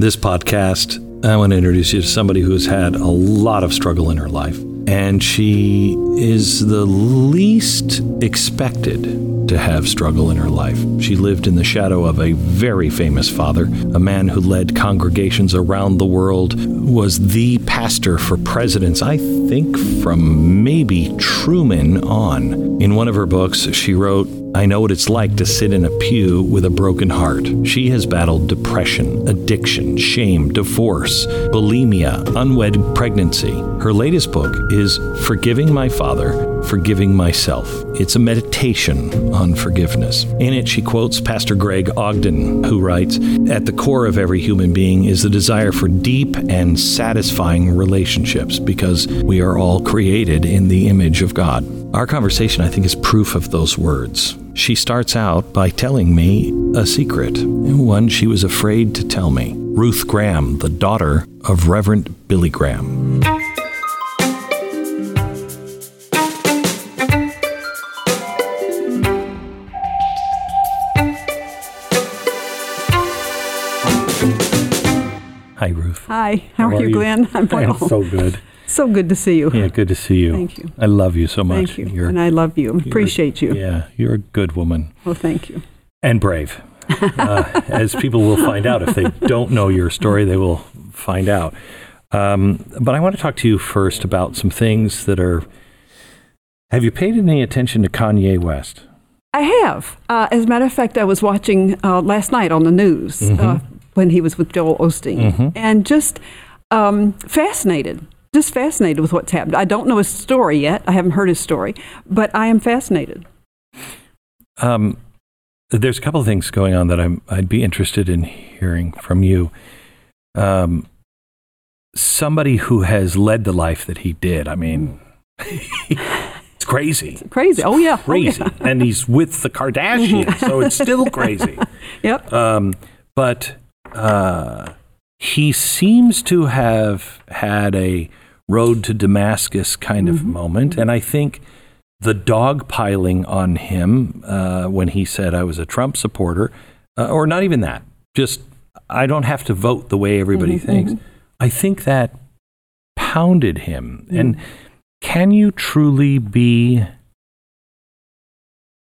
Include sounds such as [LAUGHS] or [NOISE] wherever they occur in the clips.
This podcast, I want to introduce you to somebody who's had a lot of struggle in her life. And she is the least expected to have struggle in her life. She lived in the shadow of a very famous father, a man who led congregations around the world, was the pastor for presidents, I think from maybe Truman on. In one of her books, she wrote, I know what it's like to sit in a pew with a broken heart. She has battled depression, addiction, shame, divorce, bulimia, unwed pregnancy. Her latest book is Forgiving My Father, Forgiving Myself. It's a meditation on forgiveness. In it, she quotes Pastor Greg Ogden, who writes At the core of every human being is the desire for deep and satisfying relationships because we are all created in the image of God. Our conversation, I think, is proof of those words. She starts out by telling me a secret, one she was afraid to tell me. Ruth Graham, the daughter of Reverend Billy Graham. Hi, Ruth. Hi, how, are, you, Glenn? I'm well. so good. So good to see you. Yeah, good to see you. Thank you. I love you so much. Thank you. You're, and I love you. Appreciate you. Yeah, you're a good woman. Well, thank you. And brave. uh, as people will find out if they don't know your story, they will find out. Um, but I want to talk to you first about some things that are. Have you paid any attention to Kanye West? I have. Uh, as a matter of fact, I was watching uh, last night on the news uh, mm-hmm. when he was with Joel Osteen, mm-hmm. and just um, fascinated just fascinated with what's happened. I don't know his story yet. I haven't heard his story, but I am fascinated. Um, there's a couple of things going on that I'm, I'd be interested in hearing from you. Um, somebody who has led the life that he did. I mean, [LAUGHS] it's crazy. It's crazy. Oh yeah, crazy. Oh, yeah. and he's with the Kardashians, so it's still [LAUGHS] crazy. Yep. Um, but uh, he seems to have had a road to Damascus kind of mm-hmm. moment. And I think the dogpiling on him uh, when he said I was a Trump supporter, uh, or not even that, just I don't have to vote the way everybody mm-hmm. thinks. Mm-hmm. I think that pounded him. And can you truly be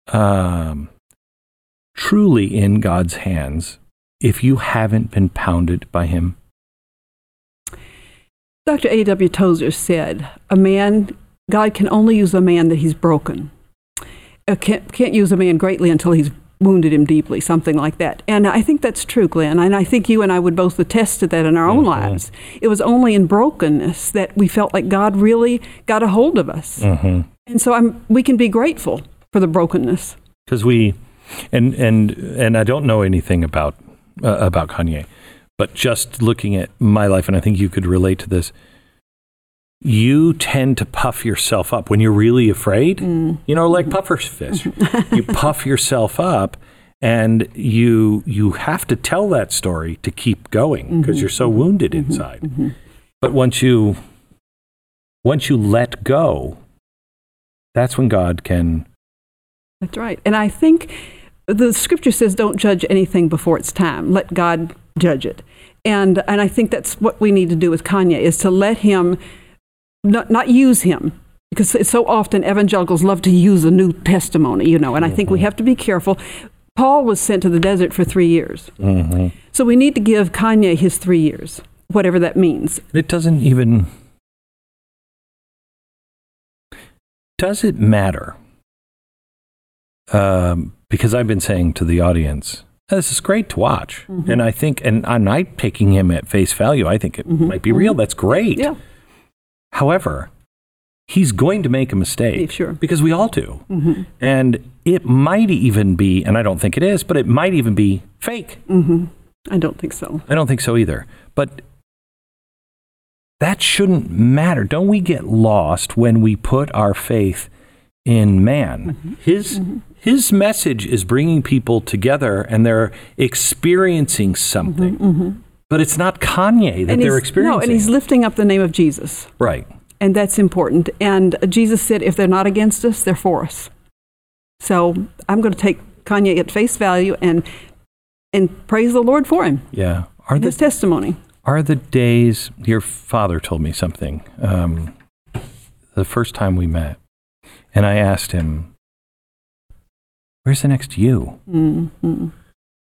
um, truly in God's hands if you haven't been pounded by him? Dr. A.W. Tozer said, A man, God can only use a man that he's broken. Uh, can't, can't use a man greatly until he's wounded him deeply, something like that. And I think that's true, Glenn. And I think you and I would both attest to that in our mm-hmm. own lives. It was only in brokenness that we felt like God really got a hold of us. Mm-hmm. And so I'm, we can be grateful for the brokenness. Because we, and, and, and I don't know anything about, uh, about Kanye. But just looking at my life, and I think you could relate to this, you tend to puff yourself up when you're really afraid. Mm. You know, like puffer's fish. [LAUGHS] you puff yourself up and you you have to tell that story to keep going because mm-hmm. you're so wounded mm-hmm. inside. Mm-hmm. But once you once you let go, that's when God can That's right. And I think the scripture says don't judge anything before it's time. Let God judge it. And, and I think that's what we need to do with Kanye is to let him, not, not use him, because so often evangelicals love to use a new testimony, you know, and I think we mm-hmm. have to be careful. Paul was sent to the desert for three years. Mm-hmm. So we need to give Kanye his three years, whatever that means. It doesn't even. Does it matter? Um, because I've been saying to the audience, this is great to watch. Mm-hmm. And I think, and I'm not taking him at face value. I think it mm-hmm. might be real. Mm-hmm. That's great. Yeah. However, he's going to make a mistake. Sure. Because we all do. Mm-hmm. And it might even be, and I don't think it is, but it might even be fake. Mm-hmm. I don't think so. I don't think so either. But that shouldn't matter. Don't we get lost when we put our faith in man? Mm-hmm. His his message is bringing people together and they're experiencing something. Mm-hmm, mm-hmm. But it's not Kanye that they're experiencing. No, and he's lifting up the name of Jesus. Right. And that's important. And Jesus said, if they're not against us, they're for us. So I'm going to take Kanye at face value and and praise the Lord for him. Yeah. Are his testimony. are the days? Your father told me something. Um, the first time we met, and I asked him, "Where's the next you? Mm-hmm.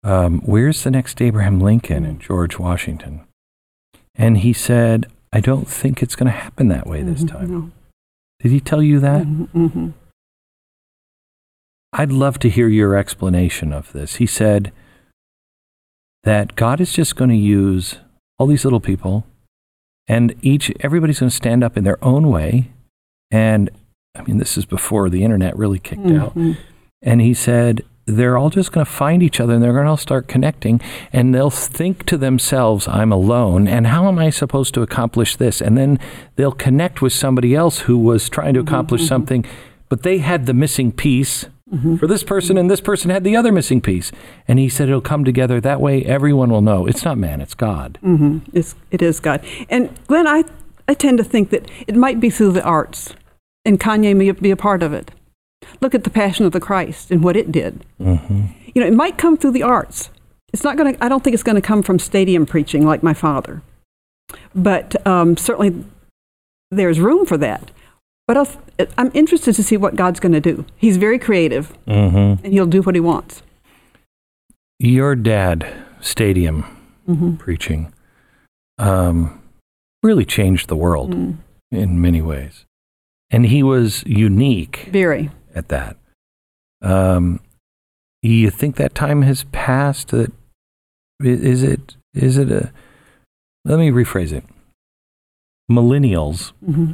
Um, where's the next Abraham Lincoln and George Washington?" And he said, "I don't think it's going to happen that way this time." No. Did he tell you that? Mm-hmm. I'd love to hear your explanation of this. He said that God is just going to use all these little people and each everybody's going to stand up in their own way and I mean this is before the internet really kicked out. And he said they're all just going to find each other and they're going to all start connecting and they'll think to themselves, I'm alone. And how am I supposed to accomplish this? And then they'll connect with somebody else who was trying to mm-hmm, accomplish mm-hmm. something, but they had the missing piece mm-hmm. for this person and this person had the other missing piece. And he said it'll come together. That way everyone will know it's not man, it's God. hmm It's, it is God. And Glenn, I, I tend to think that it might be through the arts, and Kanye may be a part of it. Look at the Passion of the Christ and what it did. hmm You know, it might come through the arts. It's not going to. I don't think it's going to come from stadium preaching like my father, but um, certainly there's room for that. But I'll, I'm interested to see what God's going to do. He's very creative, hmm and He'll do what He wants. Your dad, Stadium hmm preaching, um, really changed the world Mm, in many ways. And he was unique very. At that. Um, you think that time has passed? That is it? Is it a? Let me rephrase it. Millennials, hmm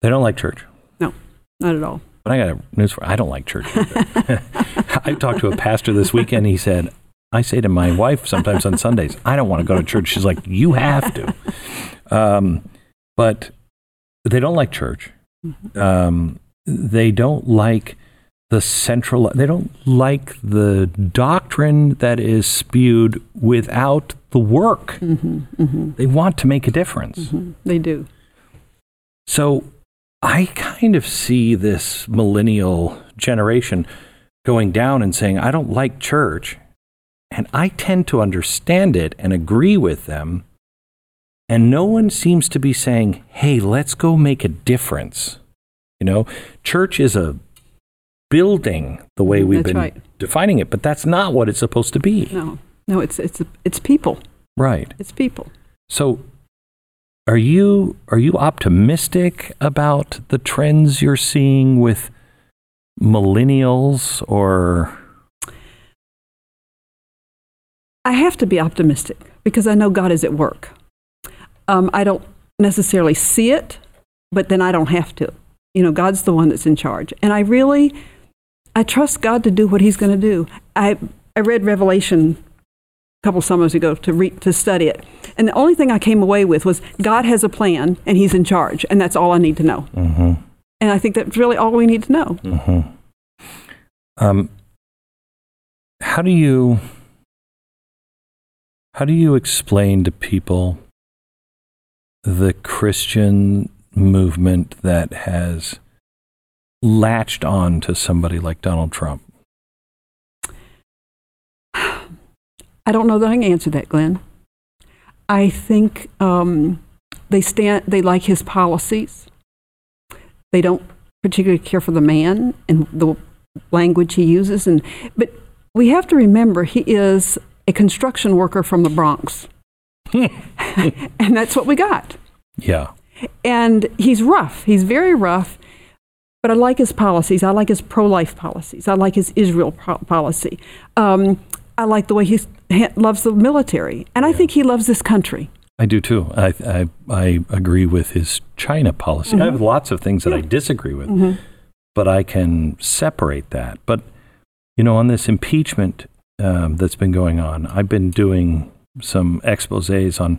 they don't like church. No, not at all. But I got news for I don't like church. [LAUGHS] I talked to a pastor this weekend. He said, I say to my wife sometimes on Sundays, I don't want to go to church. She's like, You have to. Um, but they don't like church. Um, they don't like the central, they don't like the doctrine that is spewed without the work. hmm hmm They want to make a difference. hmm They do. So I kind of see this millennial generation going down and saying, I don't like church. And I tend to understand it and agree with them. And no one seems to be saying, hey, let's go make a difference. You know, church is a building the way we've That's been right. defining it, but that's not what it's supposed to be. No, no, it's it's it's people. Right. It's people. So are you are you optimistic about the trends you're seeing with millennials or I have to be optimistic because I know God is at work. Um, I don't necessarily see it, but then I don't have to. You know, God's the one that's in charge, and I really, I trust God to do what He's going to do. I I read Revelation a couple summers ago to read to study it, and the only thing I came away with was God has a plan and He's in charge, and that's all I need to know. mm-hmm, And I think that's really all we need to know. mm-hmm. um how do you how do you explain to people the Christian movement that has latched on to somebody like Donald Trump? I don't know that I can answer that, Glenn. I think um, they stand. They like his policies. They don't particularly care for the man and the language he uses. And but we have to remember he is a construction worker from the Bronx, [LAUGHS] [LAUGHS] and that's what we got. Yeah. And he's rough. He's very rough. But I like his policies. I like his pro-life policies. I like his Israel po- policy. Um, I like the way he loves the military, and I think he loves this country. I do too. I I, I agree with his China policy. I have lots of things that I disagree with, Mhm. but I can separate that. But you know, on this impeachment um, that's been going on, I've been doing some exposés on.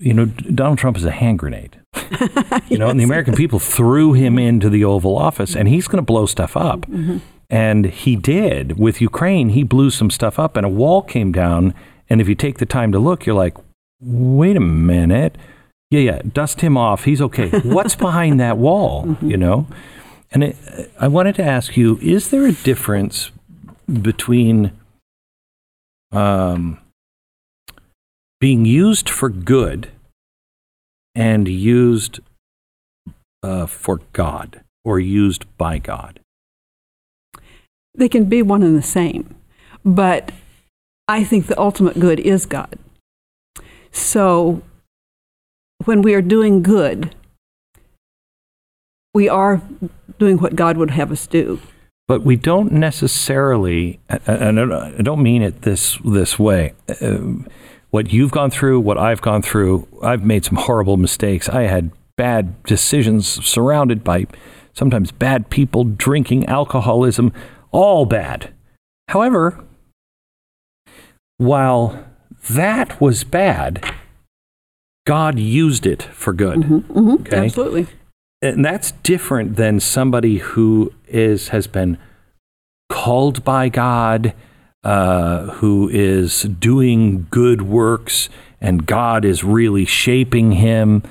You know, Donald Trump is a hand grenade. [LAUGHS] You know, and the American people threw him into the Oval Office, and he's going to blow stuff up. And he did with Ukraine. He blew some stuff up, and a wall came down. And if you take the time to look, you're like, wait a minute. Yeah, yeah, dust him off. He's okay. [LAUGHS] What's behind that wall? You know? And it, I wanted to ask you is there a difference between um, being used for good and used uh, for God or used by God? They can be one and the same, but I think the ultimate good is God. So when we are doing good, we are doing what God would have us do. But we don't necessarily, and I don't mean it this this way. Uh, what you've gone through, what I've gone through, I've made some horrible mistakes. I had bad decisions surrounded by sometimes bad people, drinking, alcoholism, all bad. However, while that was bad, God used it for good. Mm-hmm, mm-hmm, okay? Absolutely. And that's different than somebody who is has been called by God, uh, who is doing good works, and God is really shaping him.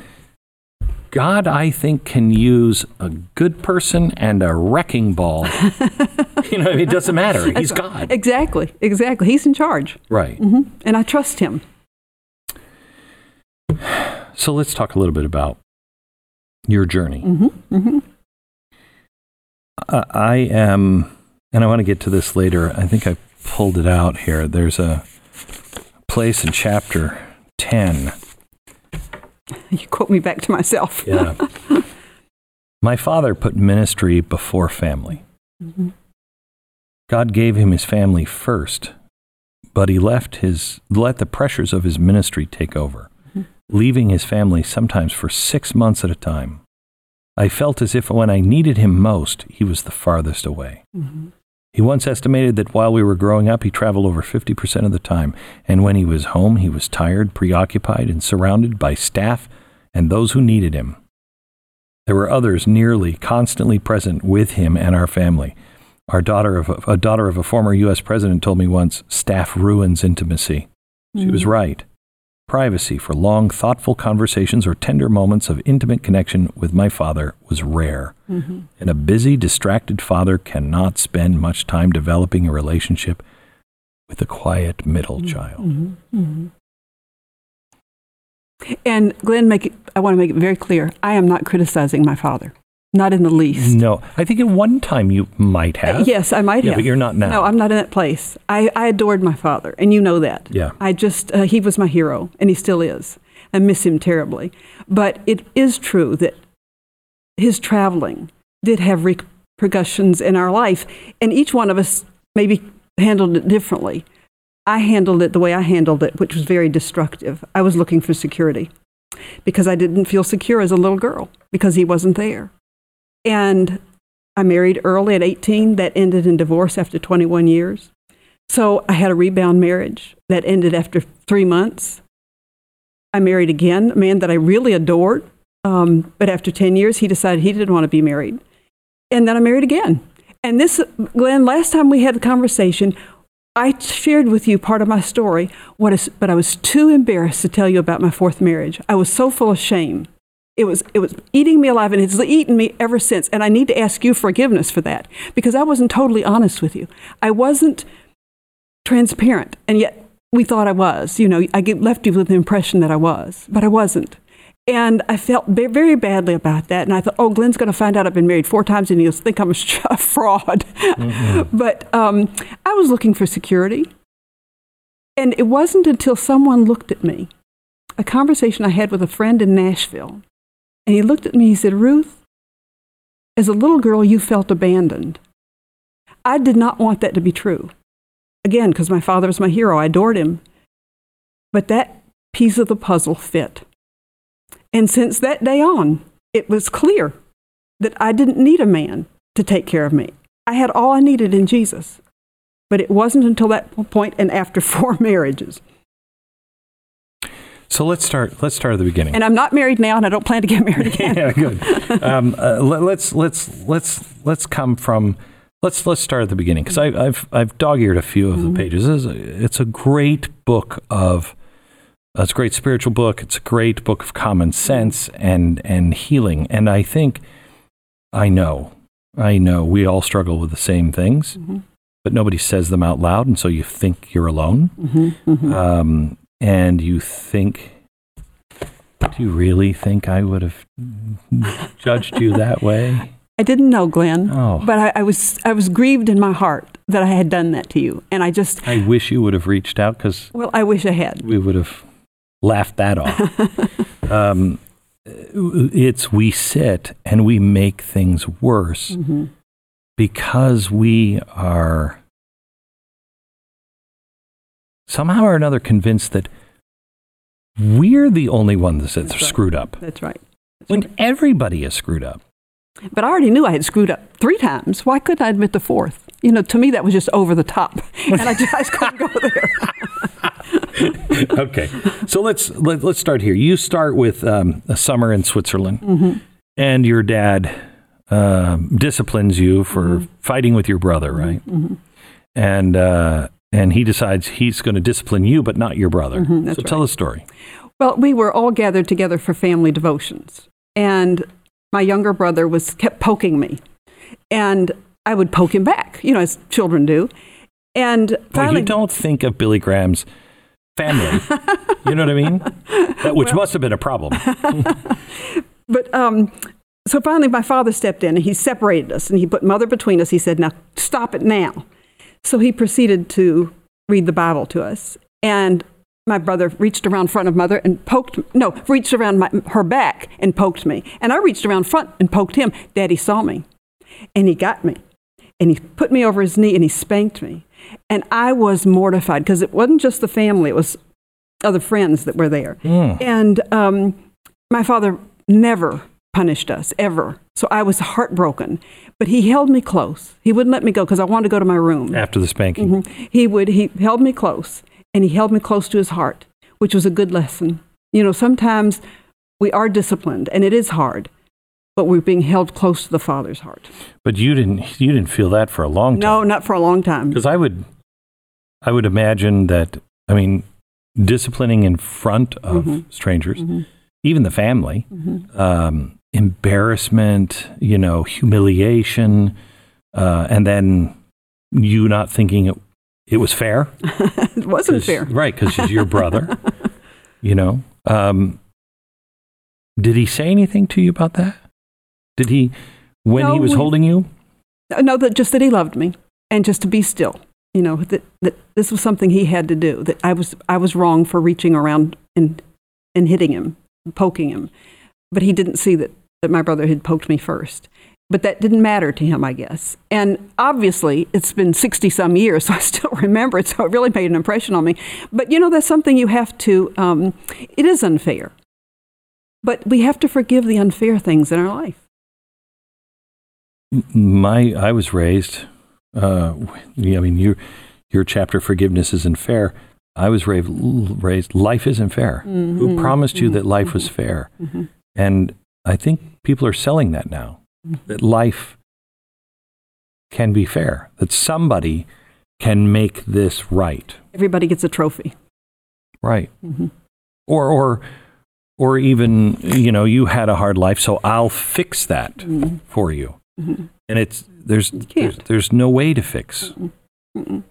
God, I think, can use a good person and a wrecking ball. [LAUGHS] you know, it doesn't matter. He's God. Exactly, exactly. He's in charge. Right. Mm-hmm. And I trust him. So let's talk a little bit about your journey. Mm-hmm. Mm-hmm. I am, and I want to get to this later. I think I pulled it out here. There's a place in chapter 10 [LAUGHS] You quote me back to myself. [LAUGHS] yeah. My father put ministry before family. Mm-hmm. God gave him his family first, but he left his let the pressures of his ministry take over, mm-hmm. leaving his family sometimes for 6 months at a time. I felt as if when I needed him most, he was the farthest away. Mm-hmm. He once estimated that while we were growing up, he traveled over 50% of the time, and when he was home, he was tired, preoccupied, and surrounded by staff and those who needed him. There were others nearly constantly present with him and our family. Our daughter of a, a daughter of a former U.S. president told me once, "Staff ruins intimacy." She mm-hmm. was right. Privacy for long, thoughtful conversations or tender moments of intimate connection with my father was rare. Mm-hmm. And a busy, distracted father cannot spend much time developing a relationship with a quiet middle mm-hmm. child. Mm-hmm. mm-hmm. And Glenn, make it, I want to make it very clear I am not criticizing my father. Not in the least. No, I think at one time you might have. yes, I might yeah, have. but you're not now. No, I'm not in that place. I, I adored my father, and you know that. Yeah. I just, uh, he was my hero, and he still is. I miss him terribly. But it is true that his traveling did have repercussions in our life, and each one of us maybe handled it differently. I handled it the way I handled it, which was very destructive. I was looking for security because I didn't feel secure as a little girl because he wasn't there. And I married early at 18. That ended in divorce after 21 years. So I had a rebound marriage that ended after three months. I married again, a man that I really adored. Um, but after 10 years, he decided he didn't want to be married. And then I married again. And this, Glenn, last time we had the conversation, I shared with you part of my story, what is, but I was too embarrassed to tell you about my fourth marriage. I was so full of shame. It was, it was eating me alive, and it's eaten me ever since. And I need to ask you forgiveness for that because I wasn't totally honest with you. I wasn't transparent, and yet we thought I was. You know, I left you with the impression that I was, but I wasn't. And I felt very badly about that. And I thought, oh, Glenn's going to find out I've been married four times and he'll think I'm a fraud. Mm-hmm. [LAUGHS] but um, I was looking for security. And it wasn't until someone looked at me, a conversation I had with a friend in Nashville, and he looked at me, he said, Ruth, as a little girl, you felt abandoned. I did not want that to be true. Again, because my father was my hero, I adored him. But that piece of the puzzle fit. And since that day on, it was clear that I didn't need a man to take care of me. I had all I needed in Jesus. But it wasn't until that point and after [LAUGHS] four marriages so let's start. Let's start at the beginning. And I'm not married now, and I don't plan to get married [LAUGHS] again. yeah, good. Um, uh, let, us let's let's let's come from. Let's let's start at the beginning because I've I've dog-eared a few of mm-hmm. the pages. It's a, it's a great book of. Uh, it's a great spiritual book. It's a great book of common sense and and healing. And I think, I know, I know, we all struggle with the same things, mm-hmm. but nobody says them out loud, and so you think you're alone. Mm-hmm. mm-hmm. Um, and you think, do you really think I would have judged you that [LAUGHS] way? I didn't know, Glenn, Oh. but I, I was I was grieved in my heart that I had done that to you, and I just I wish you would have reached out because well, I wish I had. we would have laughed that off. [LAUGHS] um, it's we sit and we make things worse hmm because we are somehow or another convinced that we're the only ones that's That's right. screwed up That's right. when everybody is screwed up. But I already knew I had screwed up three times. Why couldn't I admit the fourth? You know, to me that was just over the top, [LAUGHS] and I just, I just couldn't go there. [LAUGHS] okay, so let's let, let's start here. You start with um, a summer in Switzerland, Mm-hmm. and your dad um, disciplines you for fighting with your brother, right? Mm-hmm. And uh, and he decides he's going to discipline you, but not your brother. Mhm, that's so tell the story. Well, we were all gathered together for family devotions, and my younger brother was kept poking me, and I would poke him back, you know, as children do. And Well, you don't think of Billy Graham's family. [LAUGHS] you know what I mean? That, which must have been a problem. [LAUGHS] But um, so finally, my father stepped in and he separated us and he put mother between us. He said, Now stop it now. So he proceeded to read the Bible to us. And my brother reached around front of mother and poked, no, reached around my, her back and poked me. And I reached around front and poked him. Daddy saw me and he got me. And he put me over his knee and he spanked me. And I was mortified because it wasn't just the family, it was other friends that were there. Mm. And um, my father never punished us, ever. So I was heartbroken. But he held me close. He wouldn't let me go because I wanted to go to my room. After the spanking, Mhm. He would, he held me close and he held me close to his heart, which was a good lesson. You know, sometimes we are disciplined and it is hard, but we're being held close to the Father's heart. but you didn't. You didn't feel that for a long time. No, not for a long time. Because I would, I would imagine that. I mean, disciplining in front of Mhm. strangers, Mhm. even the family, Mhm. um, embarrassment, you know, humiliation, uh, and then you not thinking it, it was fair. [LAUGHS] it wasn't fair. right? Because he's your brother. [LAUGHS] you know, um, did he say anything to you about that? Did he, when he was we- holding you? No, that just that he loved me and just to be still. You know that that this was something he had to do. That I was I was wrong for reaching around and and hitting him, poking him, but he didn't see that that my brother had poked me first. But that didn't matter to him, I guess. And obviously, it's been 60 some years, [LAUGHS] so I still remember it. So it really made an impression on me. But you know, that's something you have to, um, it is unfair. But we have to forgive the unfair things in our life. my I was raised. Uh, I mean, your your chapter forgiveness isn't fair. I was raised. Raised life isn't fair. Who Mhm, promised you mhm, that life was mhm, fair? mhm. And I think people are selling that now. Mhm. That life can be fair. That somebody can make this right. Everybody gets a trophy. Right. hmm Or or or even you know you had a hard life, so I'll fix that Mhm. for you. Mhm. And it's there's there's, there's no way to fix. Mm-mm.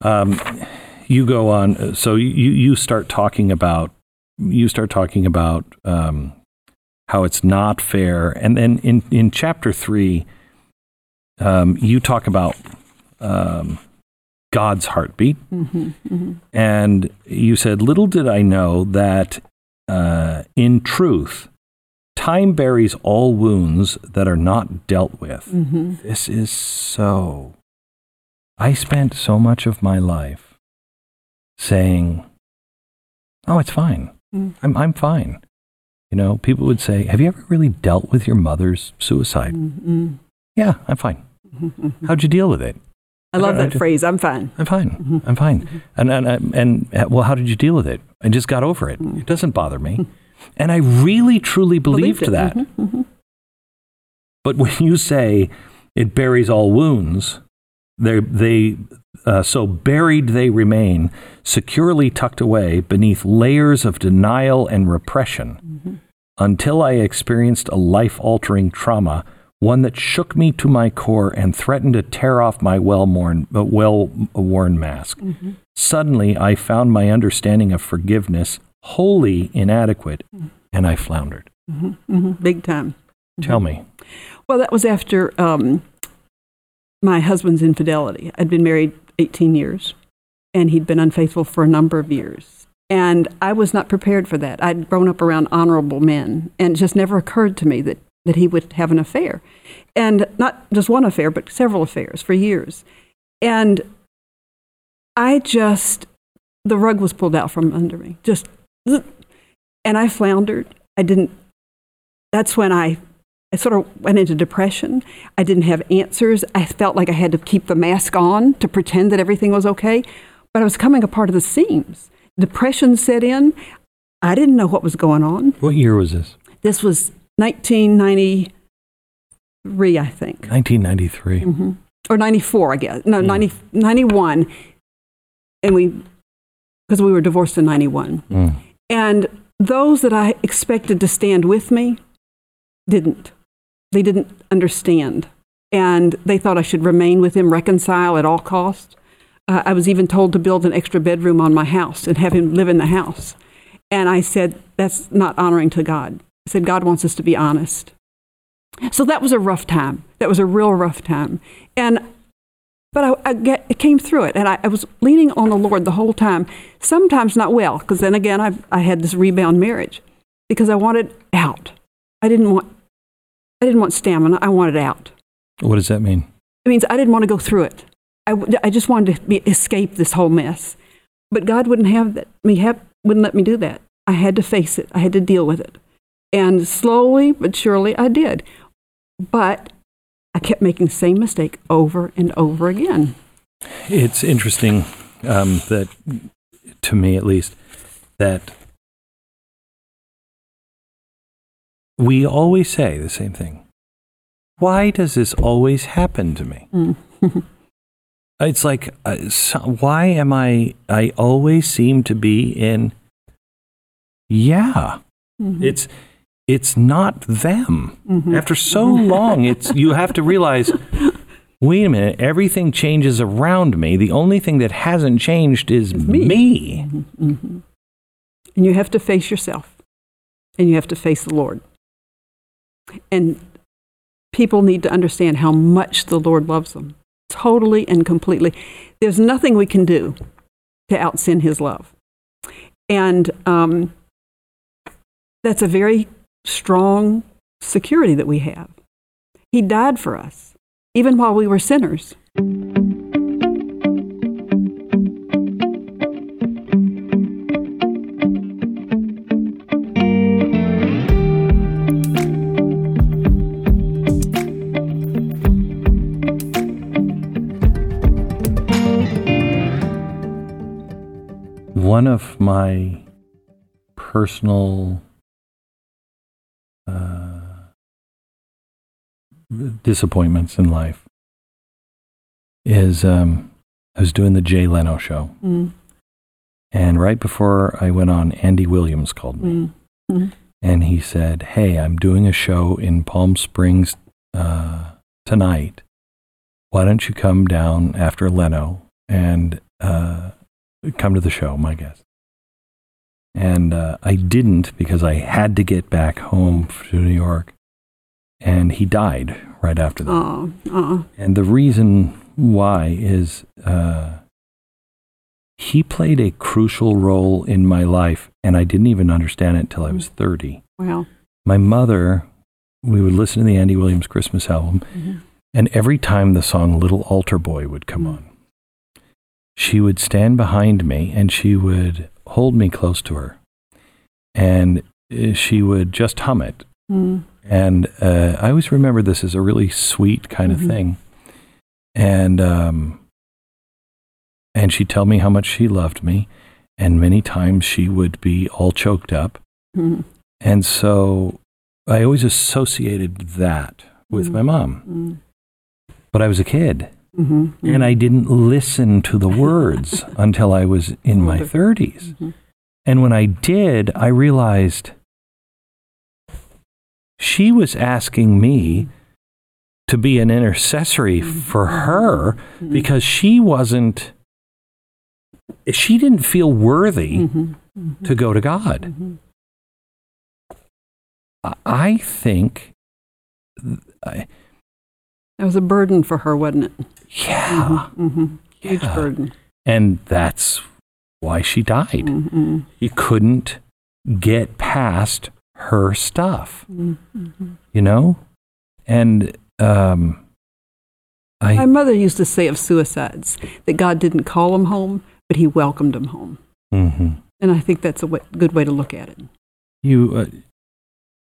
Um, you go on. So you you start talking about you start talking about um, how it's not fair, and then in in chapter three, um, you talk about um, God's heartbeat, Mhm. Mhm. and you said, "Little did I know that uh, in truth." Time buries all wounds that are not dealt with. Mhm. This is so. I spent so much of my life saying, "Oh, it's fine. Mm. I'm I'm fine." You know, people would say, "Have you ever really dealt with your mother's suicide?" Mhm. Yeah, I'm fine. [LAUGHS] How'd you deal with it? I love I- I that do- phrase. I'm fine. I'm fine. Mhm. I'm fine. And and and, and uh, well, how did you deal with it? I just got over it. Mm. It doesn't bother me, [LAUGHS] and I really truly believed it. that. Mhm. Mhm. But when you say it buries all wounds, they they uh, so buried they remain, securely tucked away beneath layers of denial and repression, Mhm. until I experienced a life altering trauma one that shook me to my core and threatened to tear off my well-worn, uh, well-worn mask. Mm-hmm. Suddenly, I found my understanding of forgiveness wholly inadequate, and I floundered. hmm Big time. Tell me. Well, that was after um, my husband's infidelity. I'd been married 18 years, and he'd been unfaithful for a number of years. And I was not prepared for that. I'd grown up around honorable men, and it just never occurred to me that, that he would have an affair. And not just one affair, but several affairs for years. And I just, the rug was pulled out from under me. Just, and I floundered. I didn't, that's when I I sort of went into depression. I didn't have answers. I felt like I had to keep the mask on to pretend that everything was okay. But I was coming apart of the seams. Depression set in. I didn't know what was going on. What year was this? This was 1993, I think, 1993. hmm or 94, I guess. No, Mm. 90, 91. And we, because we were divorced in 91. Mm. And those that I expected to stand with me didn't. They didn't understand. And they thought I should remain with him, reconcile at all costs. Uh, I was even told to build an extra bedroom on my house and have him live in the house. And I said, that's not honoring to God. I said, God wants us to be honest. So that was a rough time. That was a real rough time. And but I, I, get, came through it, and I, I was leaning on the Lord the whole time. Sometimes not well, because then again, I, I had this rebound marriage because I wanted out. I didn't want, I didn't want stamina. I wanted out. What does that mean? It means I didn't want to go through it. I, I just wanted to be, escape this whole mess. But God wouldn't have that. Me have, wouldn't let me do that. I had to face it. I had to deal with it, and slowly but surely I did. But I kept making the same mistake over and over again. It's interesting um, that, to me at least, that we always say the same thing. Why does this always happen to me? Mm. [LAUGHS] It's like, uh, so, why am I? I always seem to be in. Yeah, Mhm. it's it's not them. Mhm. After so long, it's you have to realize. [LAUGHS] Wait a minute, everything changes around me. The only thing that hasn't changed is It's me. me. Mhm. And you have to face yourself, and you have to face the Lord. And people need to understand how much the Lord loves them, totally and completely. There's nothing we can do to out sin His love, and um, that's a very strong security that we have. He died for us, even while we were sinners. One of my personal uh, disappointments in life is um, I was doing the Jay Leno show, Mm, and right before I went on, Andy Williams called me. mm, mm. and he said, "Hey, I'm doing a show in Palm Springs uh, tonight. Why don't you come down after Leno and uh, come to the show, my guest?" And uh, I didn't because I had to get back home to New York, and he died right after that. Oh, uh, And the reason why is uh, he played a crucial role in my life, and I didn't even understand it until I was 30. wow. My mother, we would listen to the Andy Williams Christmas album, Mhm. and every time the song Little Altar Boy would come Mm. on, she would stand behind me and she would hold me close to her. And uh, she would just hum it. Mm, And uh, I always remember this as a really sweet kind of Mhm. thing. And um, and she'd tell me how much she loved me, and many times she would be all choked up. mm, And so I always associated that with Mhm. my mom. mm, But I was a kid, mhm, and I didn't listen to the words [LAUGHS] until I was in my Older. 30s. mhm. And when I did, I realized she was asking me to be an intercessory mm-hmm. for her mm-hmm. because she wasn't she didn't feel worthy mm-hmm. to go to God. I- I think I, That was a burden for her, wasn't it? yeah, Mm-hmm. Huge Yeah. burden. and that's why she died. Mm-hmm. You couldn't get past her stuff, Mm-hmm. you know? And um My mother used to say of suicides that God didn't call them home, but He welcomed them home. Mhm. And I think that's a good way to look at it. you uh,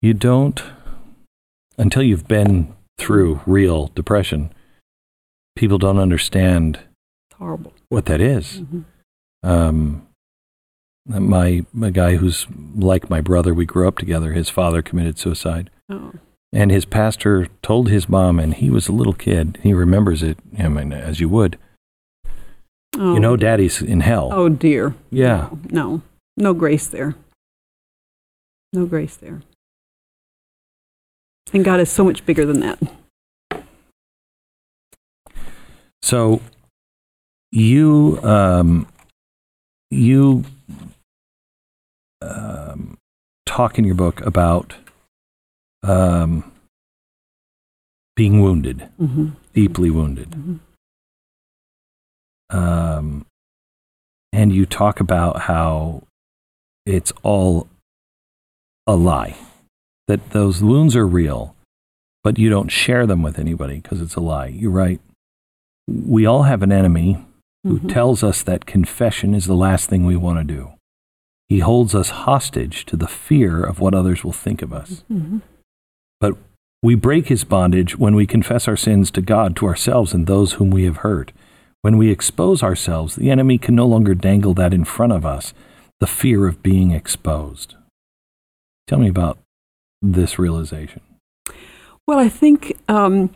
you don't until you've been through real depression people don't understand It's horrible. what that is. Mhm. um my a guy who's like my brother we grew up together his father committed suicide Oh. and his pastor told his mom and he was a little kid he remembers it i mean as you would Oh. you know daddy's in hell Oh dear. yeah No, no grace there. No grace there. And God is so much bigger than that. So you um, you um, talk in your book about um, being wounded, Mm-hmm. deeply wounded, Mhm. um, and you talk about how it's all a lie, that those wounds are real, but you don't share them with anybody because it's a lie. You're right. we all have an enemy who Mhm. tells us that confession is the last thing we want to do. He holds us hostage to the fear of what others will think of us. Mhm. But we break his bondage when we confess our sins to God, to ourselves, and those whom we have hurt. When we expose ourselves, the enemy can no longer dangle that in front of us, the fear of being exposed. Tell me about this realization. Well, I think um,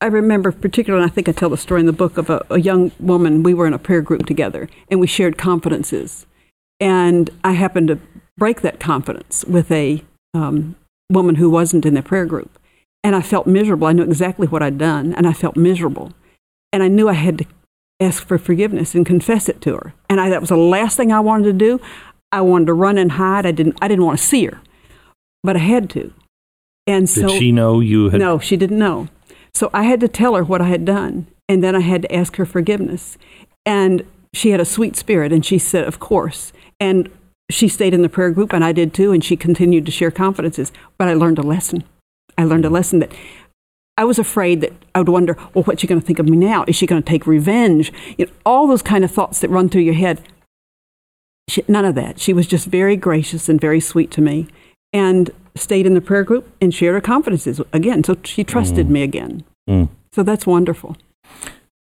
I remember particularly, and I think I tell the story in the book of a, a young woman. We were in a prayer group together, and we shared confidences. And I happened to break that confidence with a um, woman who wasn't in the prayer group, and I felt miserable. I knew exactly what I'd done, and I felt miserable, and I knew I had to ask for forgiveness and confess it to her. And I, that was the last thing I wanted to do. I wanted to run and hide. I didn't. I didn't want to see her, but I had to. And so Did she know you had? no, she didn't know. So I had to tell her what I had done, and then I had to ask her forgiveness. And she had a sweet spirit, and she said, "Of course." And she stayed in the prayer group, and I did too. And she continued to share confidences. But I learned a lesson. I learned a lesson that I was afraid that I would wonder, well, what's she going to think of me now? Is she going to take revenge? You know, all those kind of thoughts that run through your head. She, none of that. She was just very gracious and very sweet to me, and stayed in the prayer group and shared her confidences again. So she trusted me again. Mm. So that's wonderful.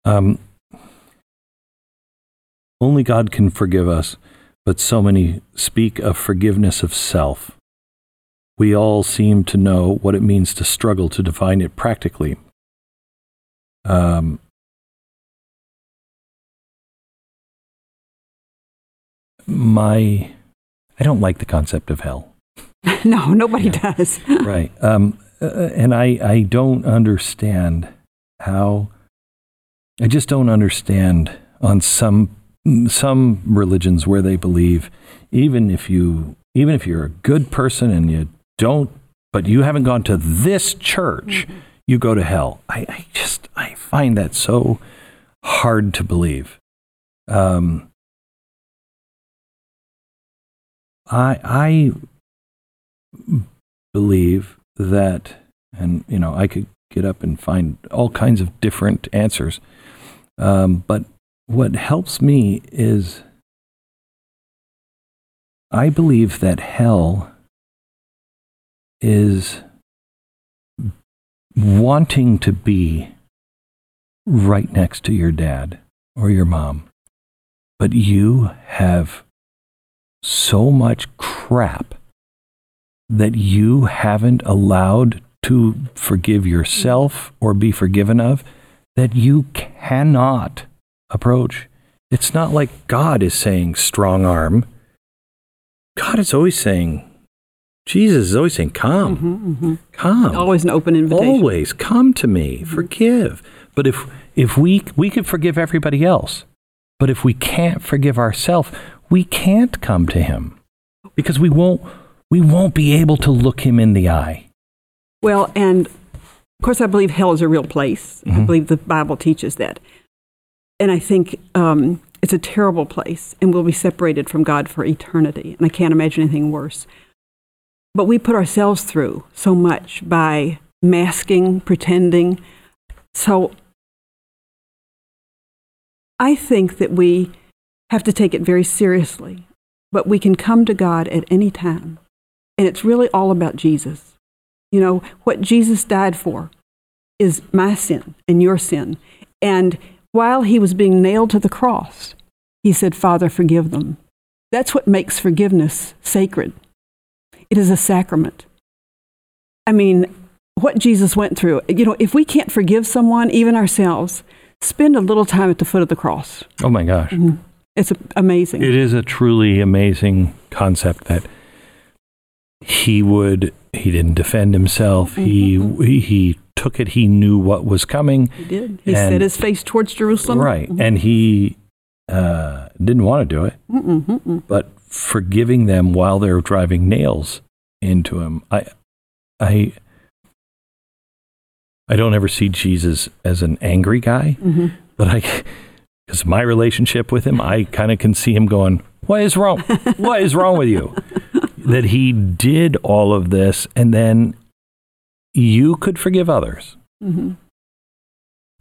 Um, only God can forgive us, but so many speak of forgiveness of self. We all seem to know what it means to struggle to define it practically. Um, my, I don't like the concept of hell. [LAUGHS] no, nobody does. [LAUGHS] right. Um, uh, and I, I don't understand how, I just don't understand on some, some religions where they believe, even if you, even if you're a good person and you don't, but you haven't gone to this church, you go to hell. I, I just, I find that so hard to believe. Um, I, I believe that, and you know, I could get up and find all kinds of different answers. Um, but what helps me is I believe that hell is wanting to be right next to your dad or your mom, but you have so much crap that you haven't allowed to forgive yourself or be forgiven of that you cannot approach. It's not like God is saying strong arm. God is always saying Jesus is always saying, Come, mm-hmm, mm-hmm. come. Always an open invitation. Always come to me, mm-hmm. forgive. But if if we we could forgive everybody else, but if we can't forgive ourselves, we can't come to him. Because we won't we won't be able to look him in the eye. Well, and of course, I believe hell is a real place. I believe the Bible teaches that. And I think um, it's a terrible place, and we'll be separated from God for eternity. And I can't imagine anything worse. But we put ourselves through so much by masking, pretending. So I think that we have to take it very seriously, but we can come to God at any time. And it's really all about Jesus. You know, what Jesus died for is my sin and your sin. And while he was being nailed to the cross, he said, Father, forgive them. That's what makes forgiveness sacred. It is a sacrament. I mean, what Jesus went through, you know, if we can't forgive someone, even ourselves, spend a little time at the foot of the cross. Oh my gosh. Mm-hmm. It's a- amazing. It is a truly amazing concept that he would he didn't defend himself. He he took it. He knew what was coming. he did. He and- set his face towards Jerusalem. Right. And he uh, didn't want to do it. Mm-mm, mm-mm. But forgiving them while they're driving nails into him, I, I, I don't ever see Jesus as an angry guy, Mhm. but I, because my relationship with him, I kind of can see him going, "What is wrong? what is wrong with you?" [LAUGHS] that he did all of this, and then you could forgive others. Mhm.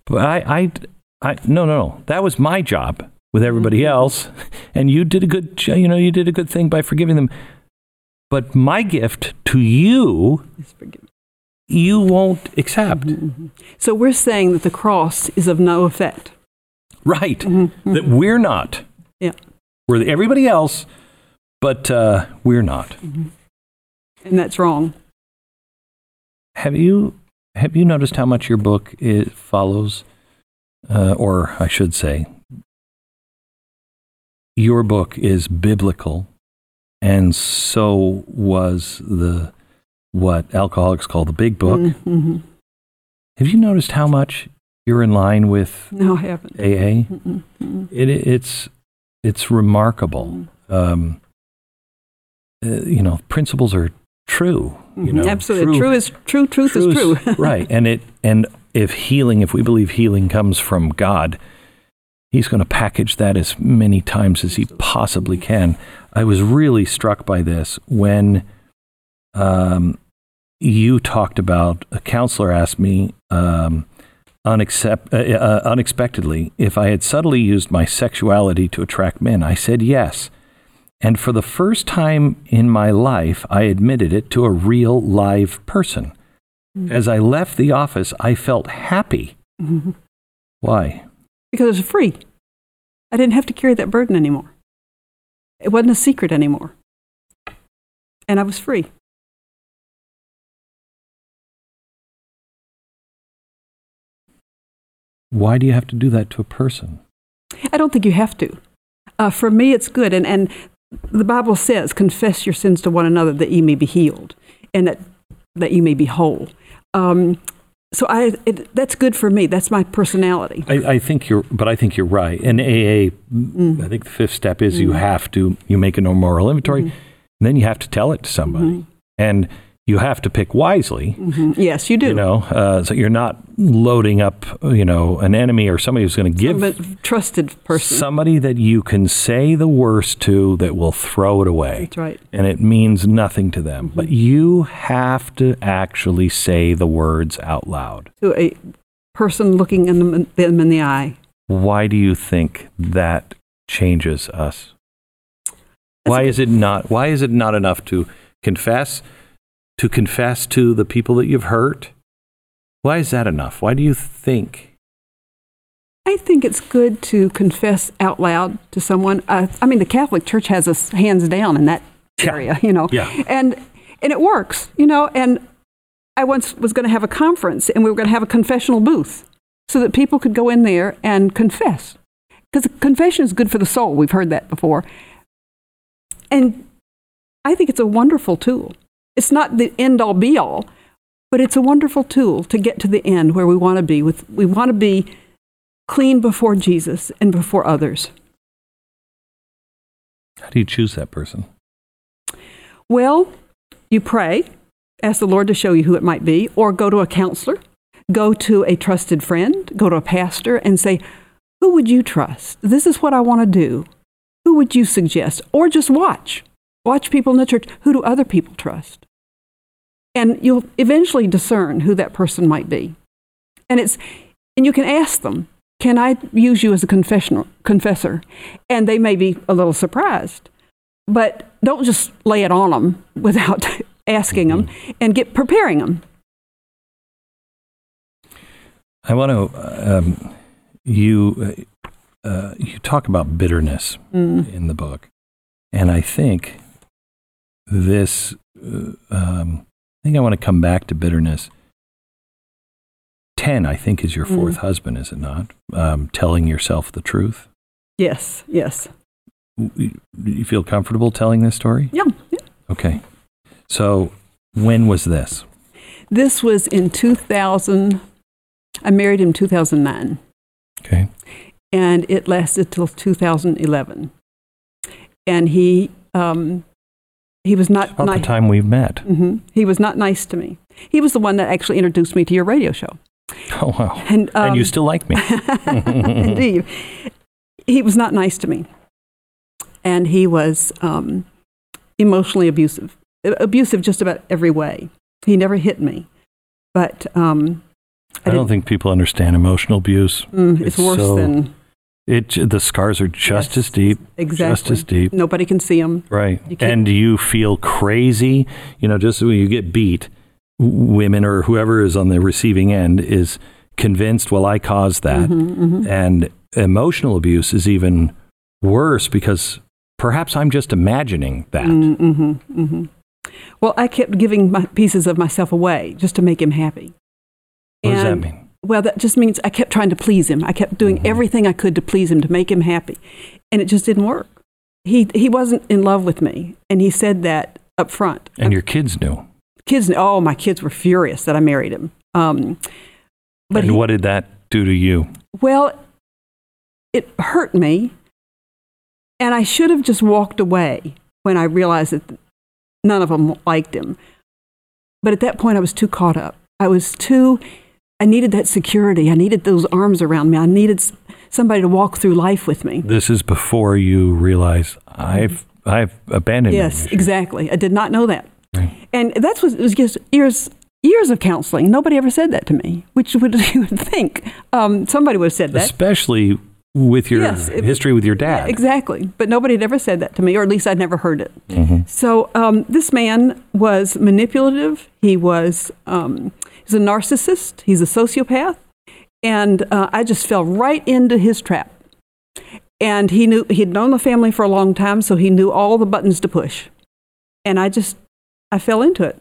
But I, I, I, no, no, no. That was my job with everybody else, and you did a good, you know, you did a good thing by forgiving them. But my gift to you, It's forgiven. you won't accept. So we're saying that the cross is of no effect. Right? Mm-hmm. That we're not. Yeah. We're everybody else, but uh, we're not. And that's wrong. Have you have you noticed how much your book is, follows, uh, or I should say, your book is biblical, and so was the what alcoholics call the big book. Mhm. Have you noticed how much you're in line with No, I haven't. AA? It, it's it's remarkable. Um, uh, you know, principles are true. You know, Mm-hmm. Absolutely. True, is true. Truth is true. [LAUGHS] right. And it and if healing, if we believe healing comes from God, He's going to package that as many times as He possibly can. I was really struck by this when um, you talked about a counselor asked me um, unaccept, uh, uh, unexpectedly if I had subtly used my sexuality to attract men. I said yes. And for the first time in my life, I admitted it to a real live person. As I left the office, I felt happy. Mhm. Why? Because it was free. I didn't have to carry that burden anymore. It wasn't a secret anymore. And I was free. Why do you have to do that to a person? I don't think you have to. Uh, for me, it's good. And, and the Bible says, confess your sins to one another that ye may be healed and that, that you may be whole. Um, so I, it, that's good for me. That's my personality. I, I think you're, but I think you're right. And AA, mm-hmm. I think the fifth step is you mm-hmm. have to, you make a no moral inventory, and then you have to tell it to somebody. And you have to pick wisely, Mhm. Yes, you do. you know, uh, so you're not loading up, you know, an enemy or somebody who's going to give But trusted person. somebody that you can say the worst to that will throw it away. That's right. And it means nothing to them. But you have to actually say the words out loud. To a person looking in them, them in the eye. Why do you think that changes us? Why is it not why is it not enough to confess to confess to the people that you've hurt? Why is that enough? Why do you think? I think it's good to confess out loud to someone. Uh, I mean, the Catholic Church has us hands down in that Yeah. area, you know, Yeah. and and it works, you know. And I once was going to have a conference, and we were going to have a confessional booth, so that people could go in there and confess, because confession is good for the soul. We've heard that before, and I think it's a wonderful tool. It's not the end all be all, but it's a wonderful tool to get to the end where we want to be. With we want to be clean before Jesus and before others. How do you choose that person? Well, you pray, ask the Lord to show you who it might be, or go to a counselor, go to a trusted friend, go to a pastor, and say, Who would you trust? This is what I want to do. Who would you suggest? Or just watch. Watch people in the church. Who do other people trust? And you'll eventually discern who that person might be. And it's and you can ask them, can I use you as a confessional, confessor? And they may be a little surprised. But don't just lay it on them [LAUGHS] without asking them and get preparing them. I want to um, you uh, you talk about bitterness Mm. in the book, and I think this. Uh, um, I think I want to come back to bitterness. Ten, I think, is your Mm. fourth husband, is it not? Um, telling yourself the truth. Yes, yes. You you feel comfortable telling this story? Yeah. yeah. Okay. So, when was this? This was in 2000. I married him 2009, Okay. and it lasted till 2011. And he um, he was not About the nice. time we've met. hmm He was not nice to me. He was the one that actually introduced me to your radio show. [LAUGHS] Oh wow! And, um, and you still like me? [LAUGHS] [LAUGHS] Indeed. He was not nice to me. And he was um, emotionally abusive, abusive just about every way. He never hit me. But um, I don't think people understand emotional abuse. mm, it's, it's worse so than It the scars are just Yes, as deep, exactly. just as deep. Nobody can see them. Right. You And you feel crazy, you know, just when you get beat, women or whoever is on the receiving end is convinced, well, I caused that. Mm-hmm, And emotional abuse is even worse because perhaps I'm just imagining that. Mm-hmm, hmm Well, I kept giving my pieces of myself away just to make him happy. What does that mean? Well, that just means I kept trying to please him. I kept doing Mhm. everything I could to please him, to make him happy. And it just didn't work. He, he wasn't in love with me. And he said that up front. And your kids knew. kids, oh, my kids were furious that I married him. Um, but and he- what did that do to you? well, it hurt me. And I should have just walked away when I realized that none of them liked him. But at that point, I was too caught up. I was too, I needed that security. I needed those arms around me. I needed somebody to walk through life with me. This is before you realize I've I've abandoned you. Yes, exactly. I did not know that. Right. And that's what it was just years years of counseling. Nobody ever said that to me, which would [LAUGHS] you would think um, somebody would have said that. Especially with your Yes, it- history with your dad. Exactly. But nobody had ever said that to me, or at least I'd never heard it. Mhm. So um, this man was manipulative. He was um, he's a narcissist. He's a sociopath, and uh, I just fell right into his trap. And he knew he'd known the family for a long time, so he knew all the buttons to push. And I just I fell into it,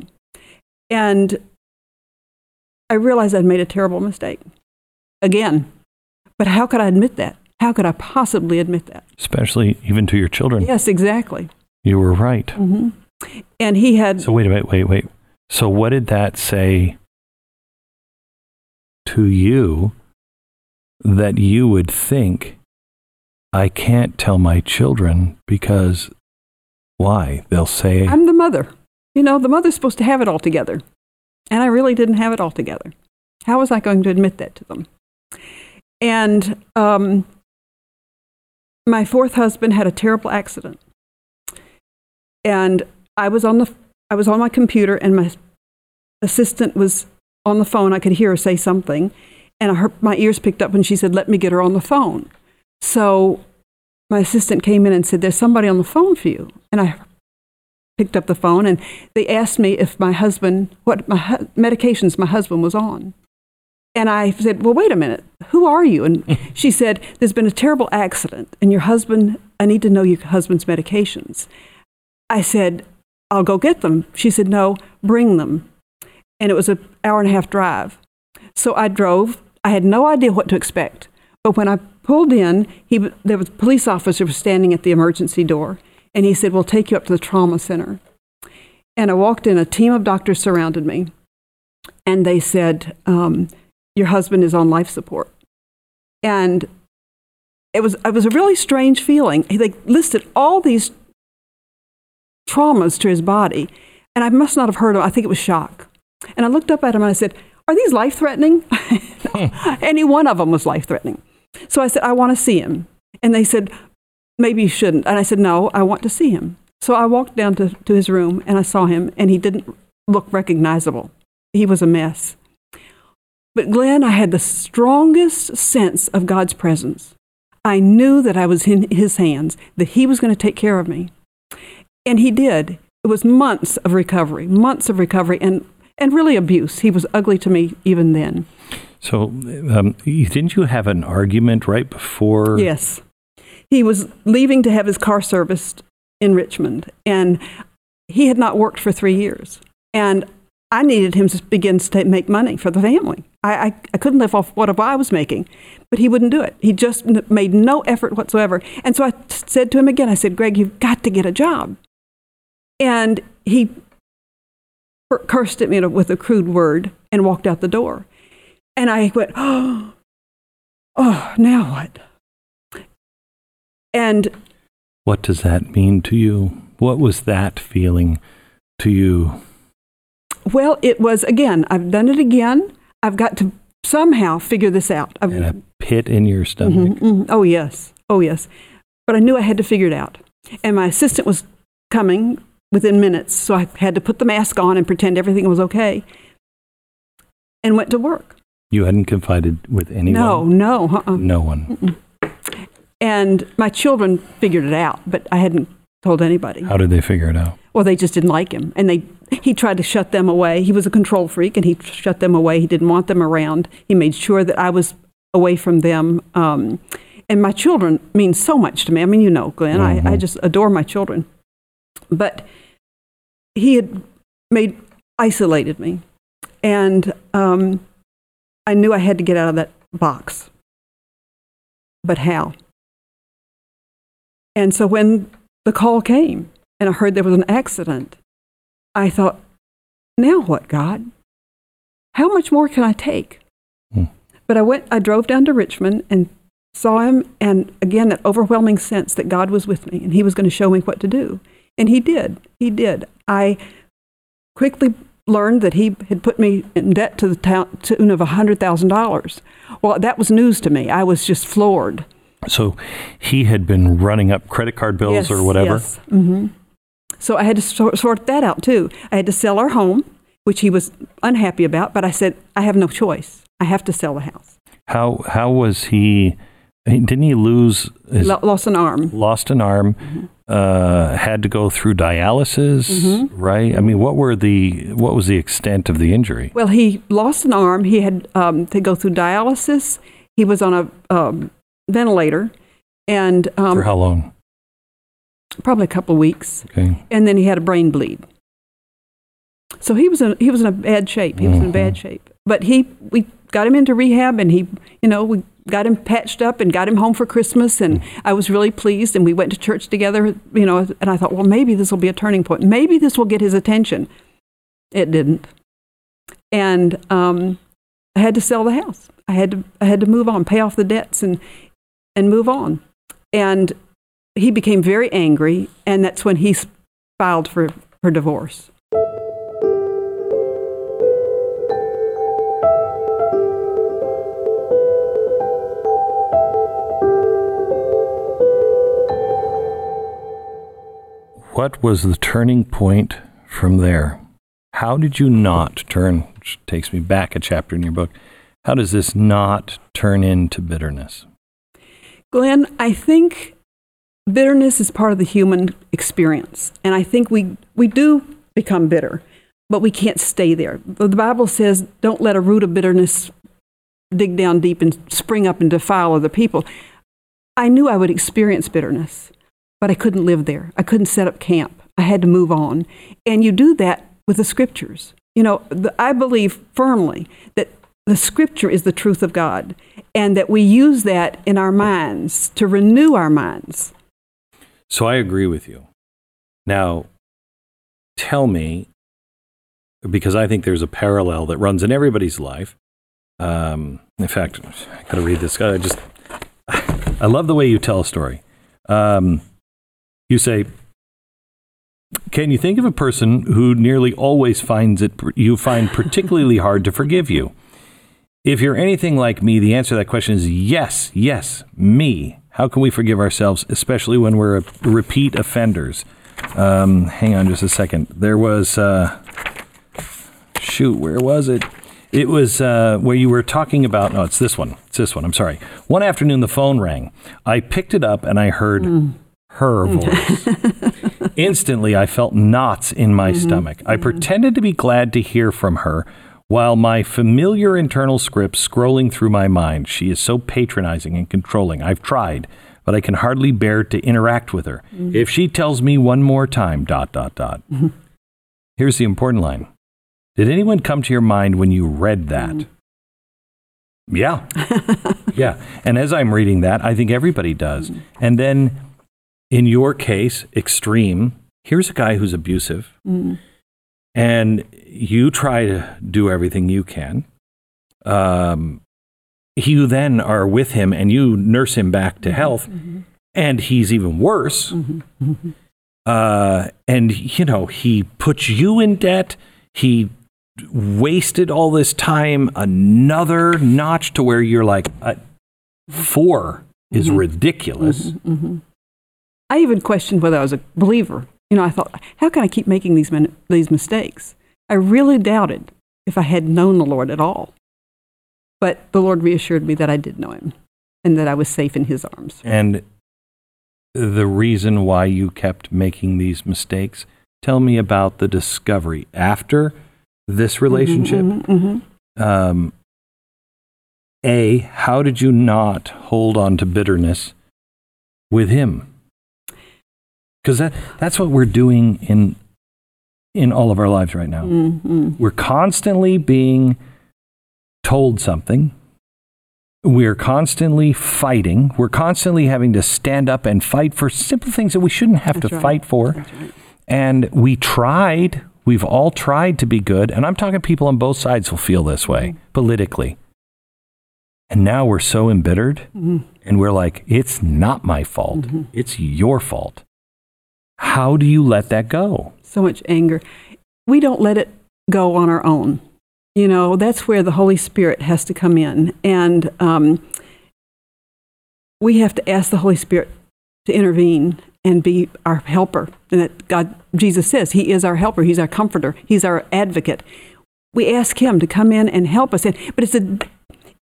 and I realized I'd made a terrible mistake again. But how could I admit that? How could I possibly admit that? Especially even to your children. Yes, exactly. You were right. hmm And he had So wait a minute, wait, wait. So what did that say to you that you would think I can't tell my children because why? They'll say I'm the mother. You know, the mother's supposed to have it all together. And I really didn't have it all together. How was I going to admit that to them? And um, my fourth husband had a terrible accident. And I was on the I was on my computer and my assistant was on the phone. I could hear her say something. And I heard, my ears picked up and she said, Let me get her on the phone. So my assistant came in and said, There's somebody on the phone for you. And I picked up the phone and they asked me if my husband, what my hu- medications my husband was on. And I said, Well, wait a minute, who are you? And [LAUGHS] she said, There's been a terrible accident and your husband, I need to know your husband's medications. I said, I'll go get them. She said, No, bring them. And it was an hour and a half drive. So I drove. I had no idea what to expect. But when I pulled in, he, there was a police officer was standing at the emergency door, and he said, "We'll take you up to the trauma center." And I walked in, a team of doctors surrounded me, and they said, um, Your husband is on life support. And it was, it was a really strange feeling. They listed all these traumas to his body, and I must not have heard of I think it was shock. And I looked up at him and I said, Are these life threatening? [LAUGHS] Any one of them was life threatening. So I said, I want to see him. And they said, Maybe you shouldn't. And I said, No, I want to see him. So I walked down to, to his room and I saw him, and he didn't look recognizable. He was a mess. But Glenn, I had the strongest sense of God's presence. I knew that I was in his hands, that he was going to take care of me. And he did. It was months of recovery, months of recovery, and, and really abuse. He was ugly to me even then. So, um, didn't you have an argument right before? Yes. He was leaving to have his car serviced in Richmond, and he had not worked for three years. And I needed him to begin to make money for the family. I, I, I, couldn't live off what I was making, but he wouldn't do it. He just made no effort whatsoever. And so I said to him again, I said, Greg, you've got to get a job. And he cursed at me with a crude word and walked out the door. And I went, oh, [GASPS] oh, now what? And what does that mean to you? What was that feeling to you? Well, it was again, I've done it again. I've got to somehow figure this out. I've, and a pit in your stomach. Mm-hmm, mm-hmm. Oh, yes. Oh, yes. But I knew I had to figure it out. And my assistant was coming within minutes, so I had to put the mask on and pretend everything was okay and went to work. You hadn't confided with anyone? No, no. Uh-uh. No one. Mm-mm. And my children figured it out, but I hadn't told anybody. How did they figure it out? Well, they just didn't like him, and they he tried to shut them away. He was a control freak, and he shut them away. He didn't want them around. He made sure that I was away from them. Um, and my children mean so much to me. I mean, you know, Glenn, mm-hmm. I, I just adore my children. But he had made isolated me, and um, I knew I had to get out of that box. But how? And so when the call came, and I heard there was an accident, I thought, now what, God? How much more can I take? Hmm. But I went, I drove down to Richmond and saw him, and again, that overwhelming sense that God was with me and he was going to show me what to do. And he did. He did. I quickly learned that he had put me in debt to the tune of $100,000. Well, that was news to me. I was just floored. So he had been running up credit card bills yes, or whatever? Yes. Mm-hmm. So I had to sort, sort that out too. I had to sell our home, which he was unhappy about, but I said, I have no choice. I have to sell the house. How, how was he? Didn't he lose? His, lost an arm. Lost an arm. Mm-hmm. Uh, had to go through dialysis, mm-hmm. right? I mean, what were the what was the extent of the injury? Well, he lost an arm. He had um, to go through dialysis. He was on a um, ventilator, and um, for how long? probably a couple of weeks. Okay. And then he had a brain bleed. So he was in, he was in a bad shape. He was mm-hmm. in bad shape. But he we got him into rehab and he you know we got him patched up and got him home for Christmas. And mm. I was really pleased and we went to church together you know and I thought well maybe this will be a turning point. Maybe this will get his attention. It didn't. And um, I had to sell the house. I had to I had to move on pay off the debts and and move on. And he became very angry, and that's when he filed for, for divorce. What was the turning point from there? How did you not turn, which takes me back a chapter in your book, how does this not turn into bitterness? Glenn, I think bitterness is part of the human experience. And I think we, we do become bitter, but we can't stay there. The Bible says, don't let a root of bitterness dig down deep and spring up and defile other people. I knew I would experience bitterness, but I couldn't live there. I couldn't set up camp. I had to move on. And you do that with the scriptures. You know, the, I believe firmly that the scripture is the truth of God and that we use that in our minds to renew our minds so I agree with you. Now, tell me, because I think there's a parallel that runs in everybody's life. Um, in fact, I got to read this. I just, I love the way you tell a story. Um, you say, "Can you think of a person who nearly always finds it you find particularly [LAUGHS] hard to forgive you?" If you're anything like me, the answer to that question is yes, yes, me. How can we forgive ourselves, especially when we're repeat offenders? Um, hang on just a second. There was, uh, shoot, where was it? It was uh, where you were talking about. No, it's this one. It's this one. I'm sorry. One afternoon, the phone rang. I picked it up and I heard mm. Her voice. [LAUGHS] Instantly, I felt knots in my mm-hmm. stomach. I mm-hmm. pretended to be glad to hear from her while my familiar internal script scrolling through my mind. She is so patronizing and controlling. I've tried, but I can hardly bear to interact with her. Mm-hmm. If she tells me one more time, dot, dot, dot. [LAUGHS] Here's the important line Did anyone come to your mind when you read that? Mm-hmm. Yeah. [LAUGHS] yeah. And as I'm reading that, I think everybody does. Mm-hmm. And then in your case, extreme, here's a guy who's abusive. Mm-hmm and you try to do everything you can. Um, you then are with him and you nurse him back to mm-hmm. health, mm-hmm. and he's even worse. Mm-hmm. mm-hmm. [LAUGHS] Uh, and you know he puts you in debt. He wasted all this time. Another notch to where you're like uh, 4 is mm-hmm. ridiculous. I even questioned whether I was a believer you know, I thought, how can I keep making these, these mistakes? I really doubted if I had known the Lord at all. But the Lord reassured me that I did know him and that I was safe in his arms. And the reason why you kept making these mistakes, tell me about the discovery after this mm-hmm, relationship. Mm-hmm, mm-hmm. Um, a, how did you not hold on to bitterness with him? Because that, that's what we're doing in in all of our lives right now. Mm-hmm. We're constantly being told something. We're constantly fighting. We're constantly having to stand up and fight for simple things that we shouldn't have that's to right. fight for. Right. And we tried, we've all tried to be good. And I'm talking people on both sides will feel this way mm-hmm. politically. And now we're so embittered mm-hmm. and we're like, it's not my fault. Mm-hmm. It's your fault. How do you let that go? So much anger. We don't let it go on our own. You know, that's where the Holy Spirit has to come in. And um, we have to ask the Holy Spirit to intervene and be our helper. And that God, Jesus says, He is our helper, He's our comforter, He's our advocate. We ask Him to come in and help us. But it's a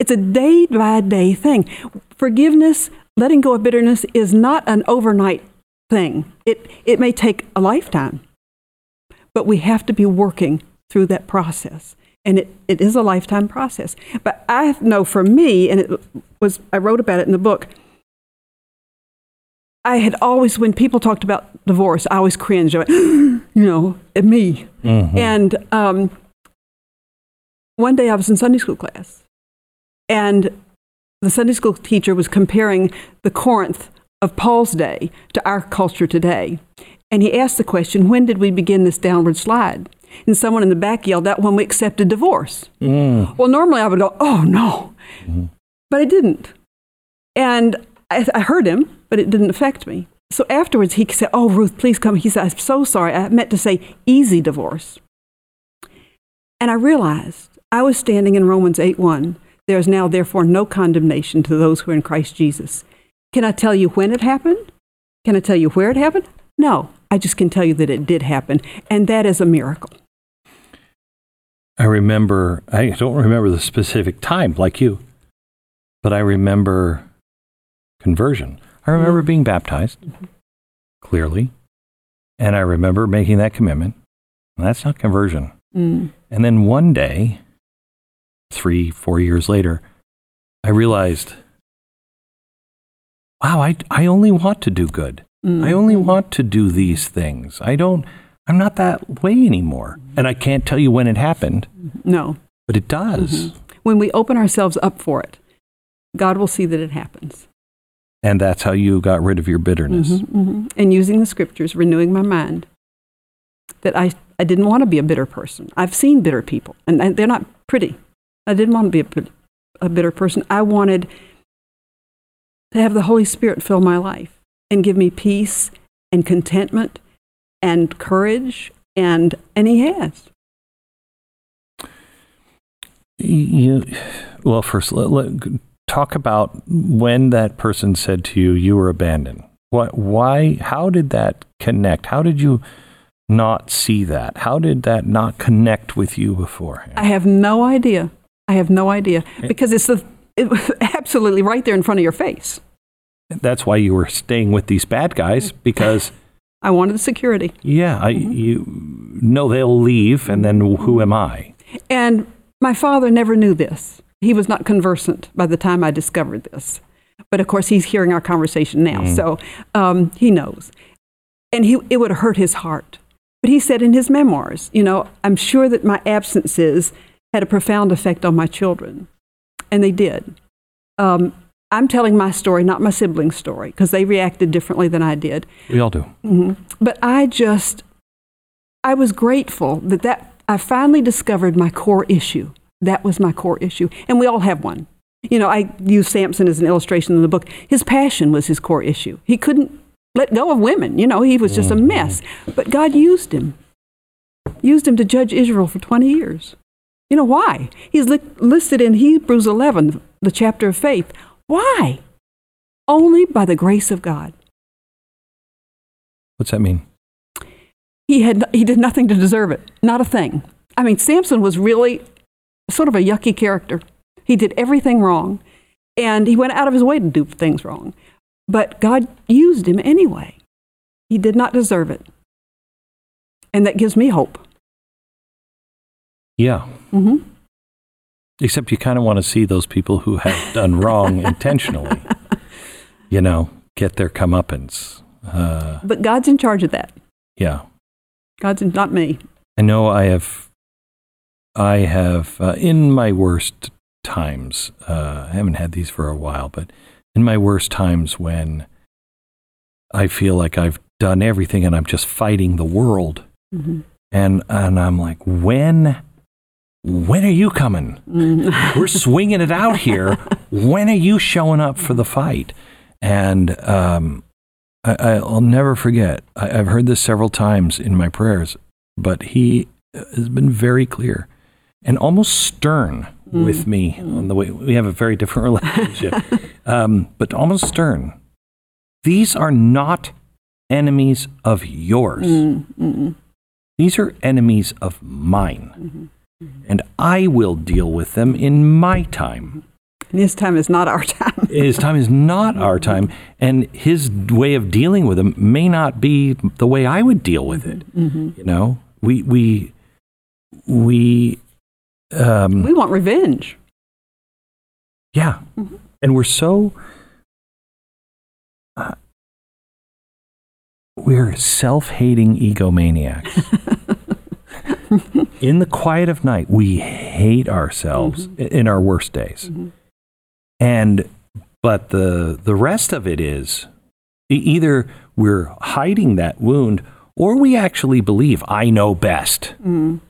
it's a day by day thing. Forgiveness, letting go of bitterness is not an overnight thing. It, it may take a lifetime, but we have to be working through that process. And it, it is a lifetime process. But I know for me, and it was, I wrote about it in the book, I had always, when people talked about divorce, I always cringed. I went, [GASPS] you know, at me. Mm-hmm. And um, one day I was in Sunday school class, and the Sunday school teacher was comparing the Corinth of Paul's day to our culture today. And he asked the question, when did we begin this downward slide? And someone in the back yelled out, when we accepted divorce. Mm. Well, normally I would go, oh no. Mm. But I didn't. And I, I heard him, but it didn't affect me. So afterwards, he said, Oh, Ruth, please come. He said, I'm so sorry. I meant to say easy divorce. And I realized I was standing in Romans 8 1. There is now, therefore, no condemnation to those who are in Christ Jesus. Can I tell you when it happened? Can I tell you where it happened? No, I just can tell you that it did happen, and that is a miracle. I remember, I don't remember the specific time like you, but I remember conversion. I remember mm-hmm. being baptized, mm-hmm. clearly, and I remember making that commitment. That's not conversion. Mm. And then one day, three, four years later, I realized wow, I, I only want to do good. Mm-hmm. I only want to do these things. I don't, I'm not that way anymore. And I can't tell you when it happened. No. But it does. Mm-hmm. When we open ourselves up for it, God will see that it happens. And that's how you got rid of your bitterness. Mm-hmm, mm-hmm. and using the scriptures, renewing my mind, that I, I didn't want to be a bitter person. I've seen bitter people, and, and they're not pretty. I didn't want to be a, a bitter person. I wanted to have the Holy Spirit fill my life and give me peace and contentment and courage, and, and He has. You, well, first, let, let, talk about when that person said to you, you were abandoned. What, why, how did that connect? How did you not see that? How did that not connect with you beforehand? I have no idea. I have no idea because it's the it was [LAUGHS] absolutely right there in front of your face. That's why you were staying with these bad guys [LAUGHS] because, I wanted the security. yeah, I, you know they'll leave, and then who am I? And my father never knew this. He was not conversant by the time I discovered this. But of course, he's hearing our conversation now, so um, he knows. And he, it would hurt his heart. But he said in his memoirs, you know, I'm sure that my absences had a profound effect on my children. And they did. Um, I'm telling my story, not my siblings' story, because they reacted differently than I did. We all do. hmm But I just, I was grateful that, that I finally discovered my core issue. That was my core issue. And we all have one. You know, I use Samson as an illustration in the book. His passion was his core issue. He couldn't let go of women. You know, he was just a mess. But God used him, used him to judge Israel for 20 years. You know why? He's li- listed in Hebrews 11, the chapter of faith. Why? Only by the grace of God. What's that mean? he had he did nothing to deserve it not a thing i mean samson was really sort of a yucky character he did everything wrong and he went out of his way to do things wrong but god used him anyway he did not deserve it and that gives me hope Yeah. hmm Except you kind of want to see those people who have done wrong [LAUGHS] intentionally, you know, get their comeuppance. Uh, but god's in charge of that yeah. god's in, not me I know I have, I have, uh, in my worst times, uh, I haven't had these for a while, but in my worst times when I feel like I've done everything and I'm just fighting the world, Mhm. and, and I'm like, when, when are you coming? Mhm. We're swinging it out here. [LAUGHS] When are you showing up for the fight? And um, I, I'll never forget. I, I've heard this several times in my prayers, but he has been very clear and almost stern with me on the way. We have a very different [LAUGHS] relationship, [LAUGHS] um, but almost stern. These are not enemies of yours. Mm, mm, These are enemies of mine. And I will deal with them in my time. and his time is not our time [LAUGHS] His time is not our time, and his way of dealing with them may not be the way I would deal with it. You know, we we we um, we want revenge yeah, and we're so uh, we're self-hating egomaniacs. [LAUGHS] in the quiet of night, we hate ourselves i- in our worst days, and but the the rest of it is either we're hiding that wound or we actually believe I know best. Mm.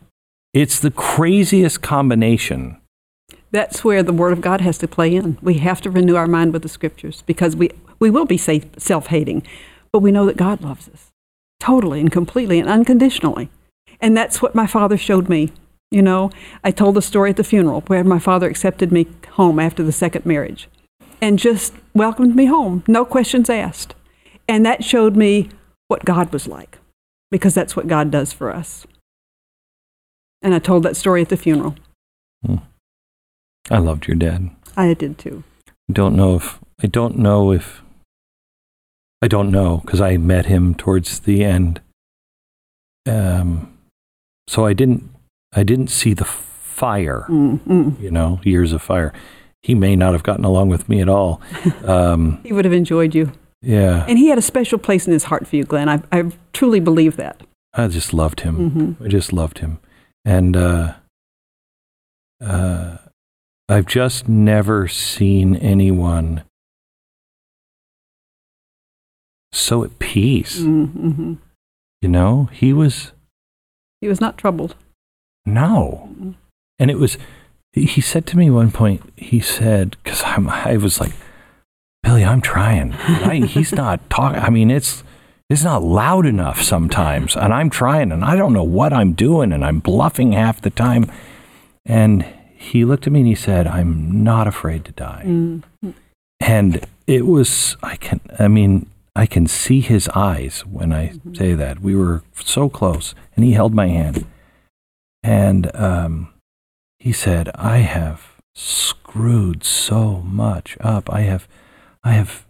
It's the craziest combination. That's where the Word of God has to play in. We have to renew our mind with the Scriptures because we, we will be self hating, but we know that God loves us totally and completely and unconditionally. And that's what my father showed me. You know, I told the story at the funeral where my father accepted me home after the second marriage and just welcomed me home, no questions asked. And that showed me what God was like because that's what God does for us. And I told that story at the funeral. I loved your dad. I did too. don't know if I don't know if I don't know because I met him towards the end. Um, so I didn't I didn't see the fire, Mm, mm. you know, years of fire. He may not have gotten along with me at all. [LAUGHS] Um, He would have enjoyed you. yeah, And he had a special place in his heart for you, Glenn. I, I truly believe that. I just loved him. hmm I just loved him, and uh, uh, I've just never seen anyone so at peace. Mm-hmm. You know, he was He was not troubled. No. And it was, he said to me one point, he said, because I was like, Billy, I'm trying. I, he's [LAUGHS] not talking. I mean, it's, it's not loud enough sometimes. And I'm trying and I don't know what I'm doing and I'm bluffing half the time. And he looked at me and he said, I'm not afraid to die. Mm-hmm. And it was, I can, I mean, I can see his eyes when I Mm-hmm. say that. We were so close and he held my hand. And um, he said, I have screwed so much up. I have, I have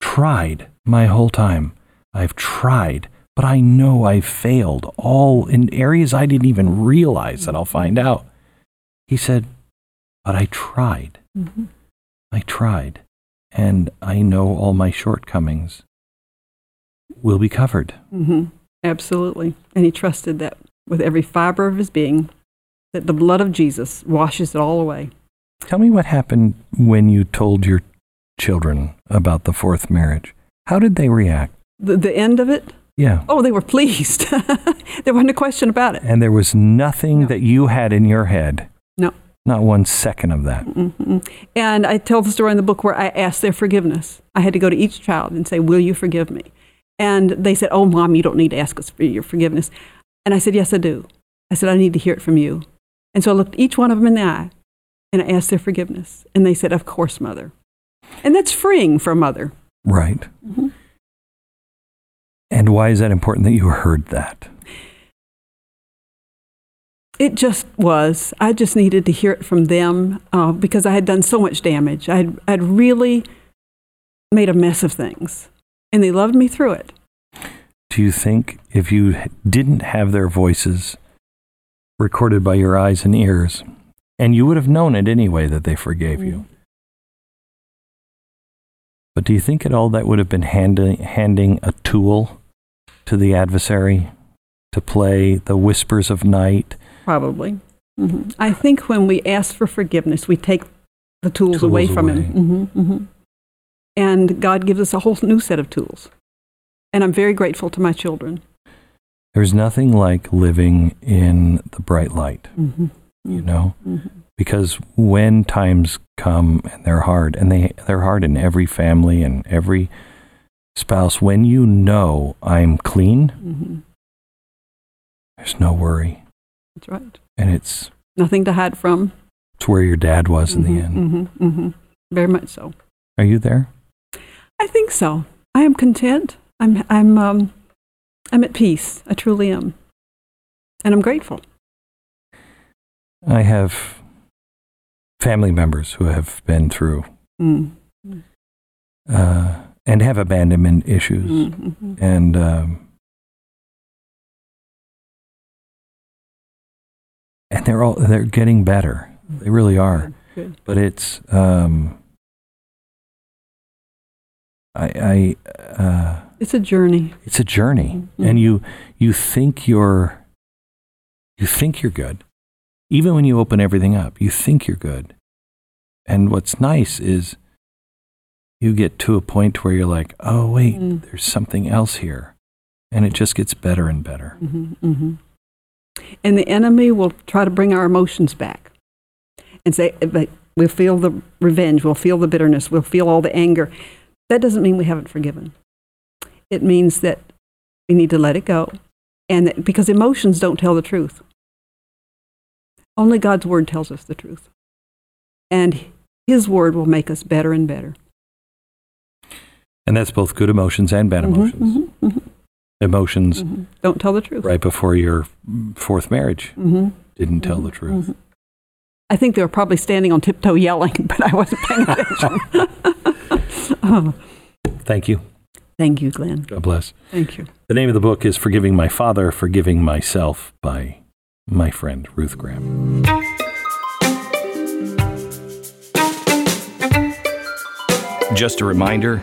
tried my whole time. I've tried, but I know I've failed all in areas I didn't even realize that I'll find out. He said, but I tried. Mm-hmm. I tried, and I know all my shortcomings will be covered. hmm Absolutely. And he trusted that with every fiber of his being, that the blood of Jesus washes it all away. Tell me what happened when you told your children about the fourth marriage. How did they react? The, the end of it, Yeah. oh, they were pleased. [LAUGHS] there wasn't a question about it. And there was nothing No. that you had in your head. No. Not one second of that. hmm And I tell the story in the book where I asked their forgiveness. I had to go to each child and say, Will you forgive me? And they said, Oh, mom, you don't need to ask us for your forgiveness. And I said, Yes, I do. I said, I need to hear it from you. And so I looked each one of them in the eye and I asked their forgiveness. And they said, Of course, mother. And that's freeing for a mother. Right. Mhm. And why is that important that you heard that? It just was. I just needed to hear it from them uh, because I had done so much damage. I had, I'd really made a mess of things. And they loved me through it. Do you think if you didn't have their voices recorded by your eyes and ears, and you would have known it anyway that they forgave you, but do you think at all that would have been handing, handing a tool to the adversary to play the whispers of night? Probably. hmm I think when we ask for forgiveness, we take the tools, Tools away from away. him. hmm hmm And God gives us a whole new set of tools. And I'm very grateful to my children. There's nothing like living in the bright light, hmm you know? hmm because when times come and they're hard and they they're hard in every family and every spouse when you know i'm clean hmm there's no worry That's right. and it's Nothing to hide from. it's where your dad was in the end hmm hmm Very much so. are you there I think so. I am content. I'm, I'm, um, I'm at peace. I truly am. And I'm grateful. i have family members who have been through Mm. uh, and have abandonment issues Mm-hmm. and um, and they're all they're getting better they really are Good. but it's um i i uh It's a journey. it's a journey Mhm. and you you think you're you think you're good even when you open everything up you think you're good and what's nice is you get to a point where you're like oh wait Mm. there's something else here and it just gets better and better hmm hmm And the enemy will try to bring our emotions back and say, but we'll feel the revenge, we'll feel the bitterness, we'll feel all the anger. That doesn't mean we haven't forgiven. It means that we need to let it go. And that, because emotions don't tell the truth. Only God's word tells us the truth. And his word will make us better and better. and that's both good emotions and bad Mhm, emotions mhm, mhm, emotions mhm. Don't tell the truth. right before your fourth marriage hmm didn't tell the Mhm, truth mhm. I think they were probably standing on tiptoe yelling, [LAUGHS] but I wasn't paying attention. [LAUGHS] oh, thank you thank you, Glenn. god bless Thank you. The name of the book is Forgiving My Father, Forgiving Myself by my friend Ruth Graham. Just a reminder